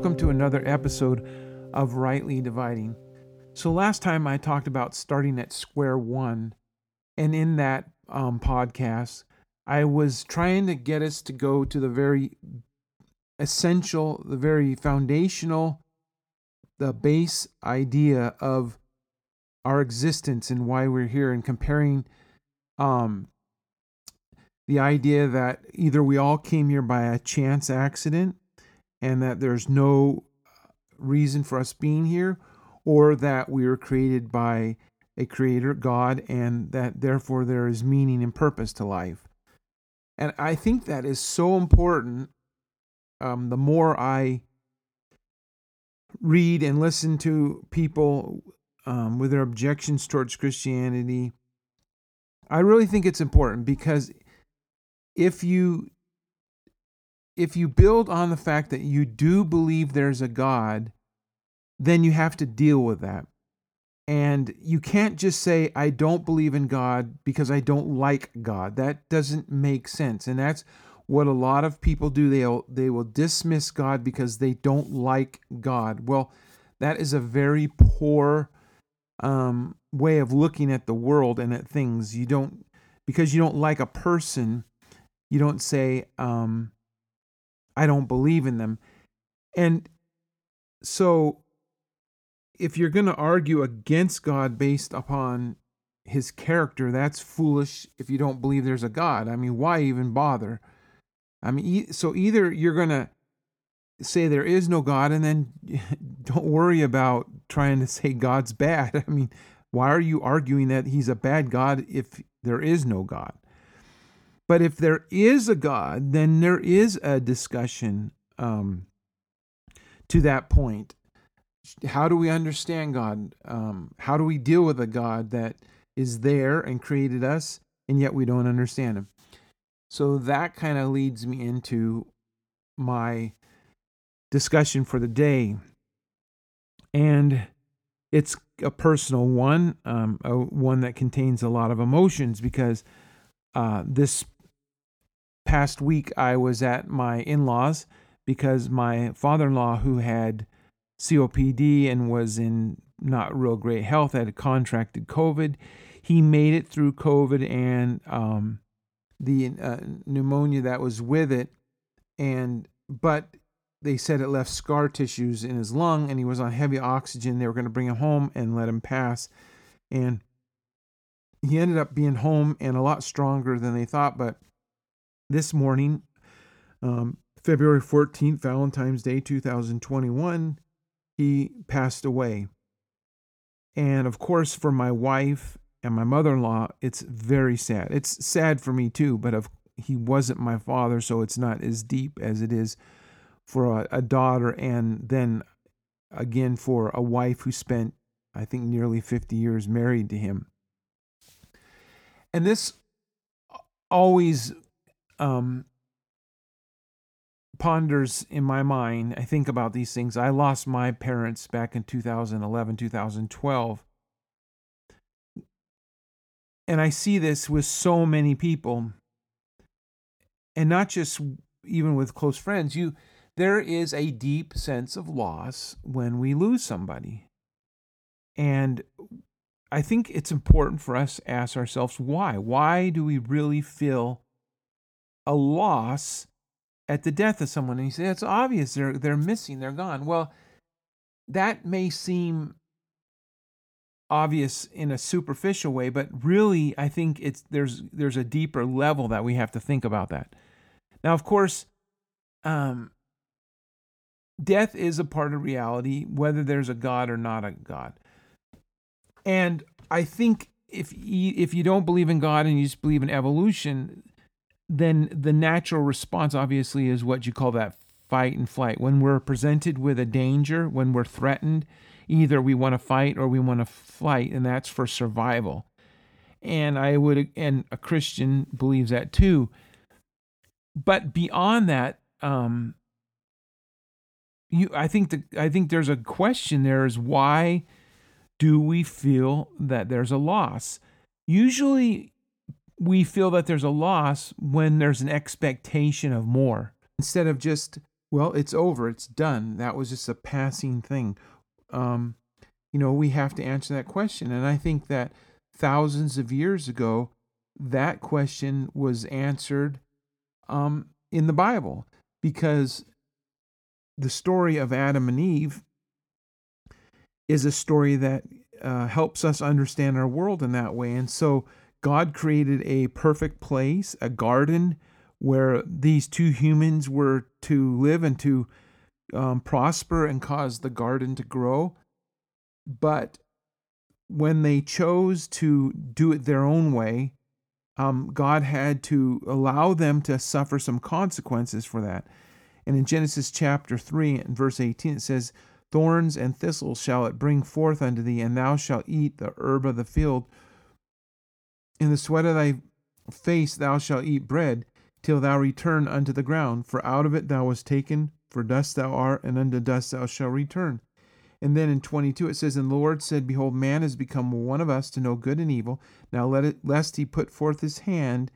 Welcome to another episode of Rightly Dividing. So, last time I talked about starting at square one, and in that um, podcast, I was trying to get us to go to the very essential, the very foundational, the base idea of our existence and why we're here, and comparing um, the idea that either we all came here by a chance accident and that there's no reason for us being here, or that we were created by a creator, God, and that therefore there is meaning and purpose to life. And I think that is so important. Um, the more I read and listen to people um, with their objections towards Christianity, I really think it's important because if you if you build on the fact that you do believe there's a God, then you have to deal with that. And you can't just say, I don't believe in God because I don't like God. That doesn't make sense. And that's what a lot of people do. They'll, they will dismiss God because they don't like God. Well, that is a very poor um, way of looking at the world and at things. You don't, because you don't like a person, you don't say, um, I don't believe in them. And so if you're going to argue against God based upon his character, that's foolish if you don't believe there's a God. I mean, why even bother? I mean, so either you're going to say there is no God and then don't worry about trying to say God's bad. I mean, why are you arguing that he's a bad God if there is no God? But if there is a God, then there is a discussion um, to that point. How do we understand God? Um, how do we deal with a God that is there and created us, and yet we don't understand Him? So that kind of leads me into my discussion for the day. And it's a personal one, um, a, one that contains a lot of emotions because uh, this past week I was at my in laws because my father in law, who had COPD and was in not real great health, had contracted COVID. He made it through COVID and um, the uh, pneumonia that was with it, and but they said it left scar tissues in his lung, and he was on heavy oxygen. They were going to bring him home and let him pass, and he ended up being home and a lot stronger than they thought. But this morning, um, February 14th, Valentine's Day 2021, he passed away. And of course, for my wife and my mother in law, it's very sad. It's sad for me too, but of, he wasn't my father, so it's not as deep as it is for a, a daughter, and then again for a wife who spent, I think, nearly 50 years married to him. And this always um, ponders in my mind. I think about these things. I lost my parents back in 2011, 2012. And I see this with so many people. And not just even with close friends. You there is a deep sense of loss when we lose somebody. And I think it's important for us to ask ourselves why. Why do we really feel a loss at the death of someone and you say it's obvious. They're they're missing. They're gone. Well that may seem obvious in a superficial way but really i think it's there's there's a deeper level that we have to think about that. Now of course um death is a part of reality whether there's a god or not a god. And i think if you, if you don't believe in god and you just believe in evolution then the natural response obviously is what you call that fight and flight. When we're presented with a danger, when we're threatened, either we want to fight or we want to flight, and that's for survival. And I would, and a Christian believes that too. But beyond that, um, you, I think the, I think there's a question there is why do we feel that there's a loss? Usually, we feel that there's a loss when there's an expectation of more instead of just well, it's over, it's done. That was just a passing thing. Um, you know, we have to answer that question. And I think that thousands of years ago, that question was answered um, in the Bible because the story of Adam and Eve is a story that uh, helps us understand our world in that way. And so God created a perfect place, a garden where these two humans were to live and to um, prosper and cause the garden to grow. But when they chose to do it their own way, um, God had to allow them to suffer some consequences for that. And in Genesis chapter 3 and verse 18, it says, Thorns and thistles shall it bring forth unto thee, and thou shalt eat the herb of the field. In the sweat of thy face thou shalt eat bread, till thou return unto the ground. For out of it thou wast taken, for dust thou art, and unto dust thou shalt return. And then in 22 it says, And the Lord said, Behold, man is become one of us to know good and evil. Now let it, lest he put forth his hand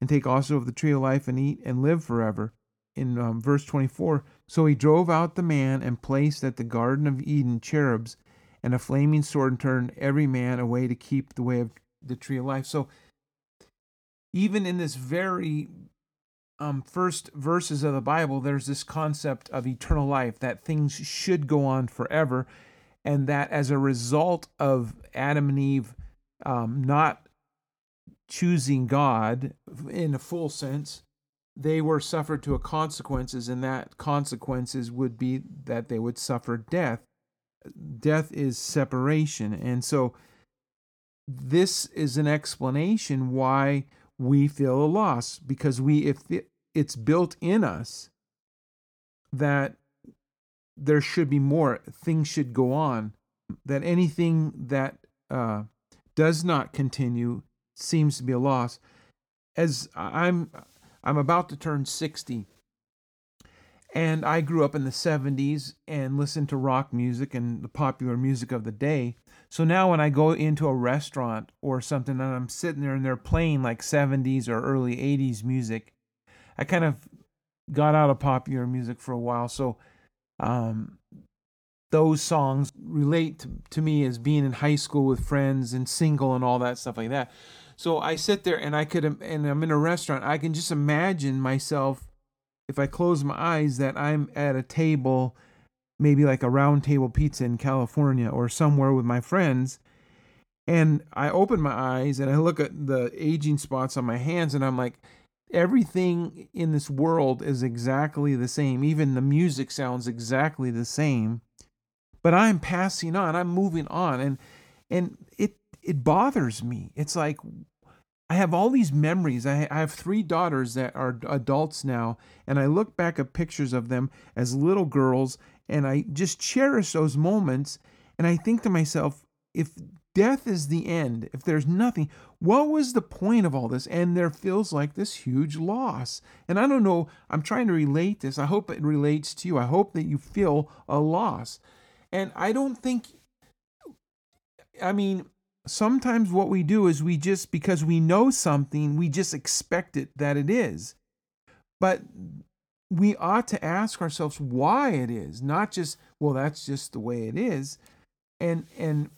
and take also of the tree of life and eat and live forever. In um, verse 24, so he drove out the man and placed at the Garden of Eden cherubs and a flaming sword and turned every man away to keep the way of the tree of life. So even in this very um, first verses of the Bible, there's this concept of eternal life, that things should go on forever, and that as a result of Adam and Eve um, not choosing God in a full sense, they were suffered to a consequences, and that consequences would be that they would suffer death. Death is separation, and so this is an explanation why we feel a loss because we if it's built in us that there should be more things should go on that anything that uh, does not continue seems to be a loss. As i'm i'm about to turn 60 and i grew up in the 70s and listened to rock music and the popular music of the day so now when I go into a restaurant or something and I'm sitting there and they're playing like 70s or early 80s music, I kind of got out of popular music for a while. So um, those songs relate to, to me as being in high school with friends and single and all that stuff like that. So I sit there and I could, and I'm in a restaurant, I can just imagine myself, if I close my eyes, that I'm at a table maybe like a round table pizza in California or somewhere with my friends. And I open my eyes and I look at the aging spots on my hands and I'm like, everything in this world is exactly the same. Even the music sounds exactly the same. But I'm passing on, I'm moving on. And and it it bothers me. It's like I have all these memories. I, I have three daughters that are adults now, and I look back at pictures of them as little girls, and I just cherish those moments. And I think to myself, if death is the end, if there's nothing, what was the point of all this? And there feels like this huge loss. And I don't know, I'm trying to relate this. I hope it relates to you. I hope that you feel a loss. And I don't think, I mean, sometimes what we do is we just, because we know something, we just expect it that it is. But we ought to ask ourselves why it is, not just, well, that's just the way it is. And and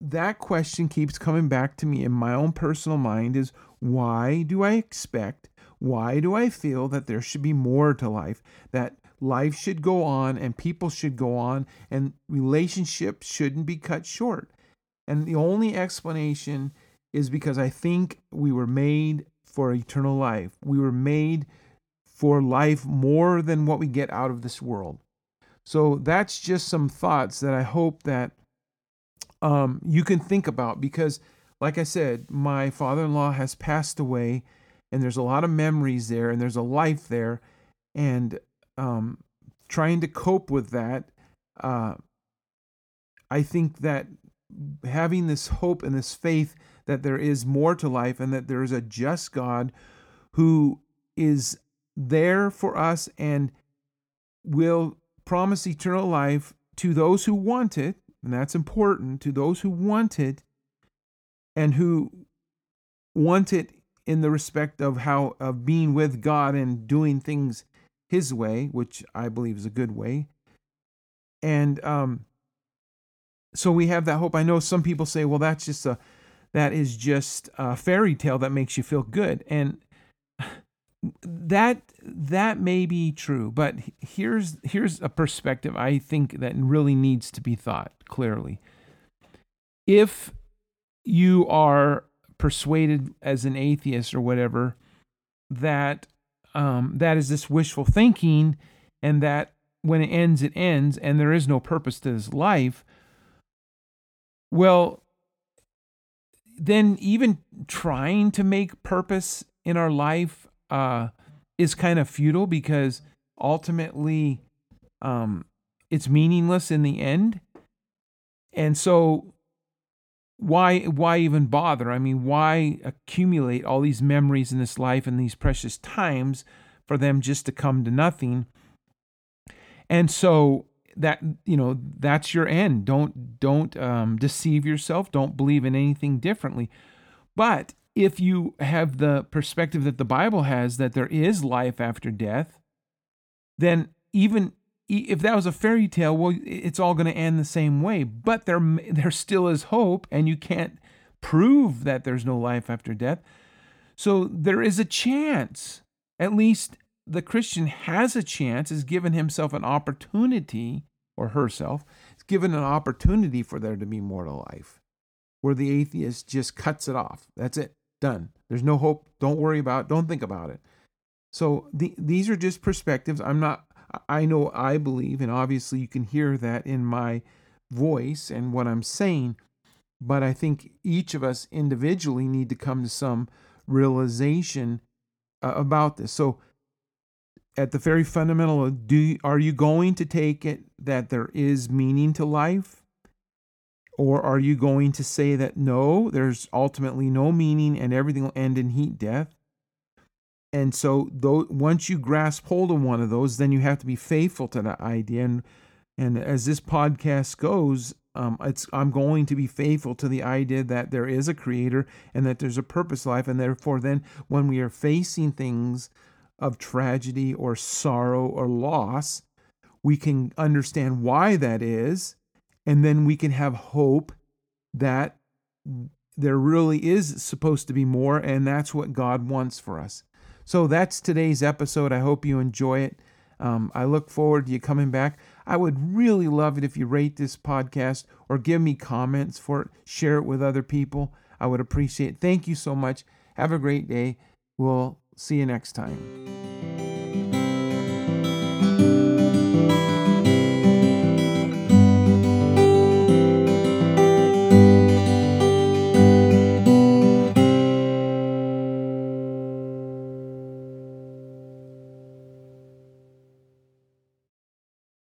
that question keeps coming back to me in my own personal mind is why do I expect, why do I feel that there should be more to life, that life should go on and people should go on and relationships shouldn't be cut short? And the only explanation is because I think we were made for eternal life. We were made for life more than what we get out of this world. So that's just some thoughts that I hope that um, you can think about because, like I said, my father in law has passed away, and there's a lot of memories there, and there's a life there. And um, trying to cope with that, uh, I think that having this hope and this faith that there is more to life and that there is a just God who is there for us and will promise eternal life to those who want it, and that's important, to those who want it and who want it in the respect of how of being with God and doing things his way, which I believe is a good way. And um, so we have that hope. I know some people say, well, that's just a that is just a fairy tale that makes you feel good. And that that may be true, but here's here's a perspective I think that really needs to be thought clearly. If you are persuaded as an atheist or whatever that um, that is this wishful thinking, and that when it ends, it ends, and there is no purpose to this life. Well, then even trying to make purpose in our life uh, is kind of futile because ultimately um, it's meaningless in the end. And so why why even bother? I mean, why accumulate all these memories in this life and these precious times for them just to come to nothing? And so that you know that's your end. Don't don't um, deceive yourself. Don't believe in anything differently. But if you have the perspective that the Bible has that there is life after death, then even if that was a fairy tale, well, it's all going to end the same way. But there, there still is hope, and you can't prove that there's no life after death. So there is a chance. At least the Christian has a chance, is given himself an opportunity, or herself, is given an opportunity for there to be more to life. Where the atheist just cuts it off. That's it. Done. There's no hope. Don't worry about it. Don't think about it. So the, these are just perspectives. I'm not I know I believe, and obviously you can hear that in my voice and what I'm saying, but I think each of us individually need to come to some realization uh, about this. So, at the very fundamental, do are you going to take it that there is meaning to life? Or are you going to say that no, there's ultimately no meaning and everything will end in heat death? And so, though, once you grasp hold of one of those, then you have to be faithful to that idea. And, and as this podcast goes, um, it's I'm going to be faithful to the idea that there is a creator and that there's a purpose life, and therefore, then when we are facing things of tragedy or sorrow or loss, we can understand why that is, and then we can have hope that there really is supposed to be more, and that's what God wants for us. So that's today's episode. I hope you enjoy it. Um, I look forward to you coming back. I would really love it if you rate this podcast or give me comments for it, share it with other people. I would appreciate it. Thank you so much. Have a great day. We'll see you next time.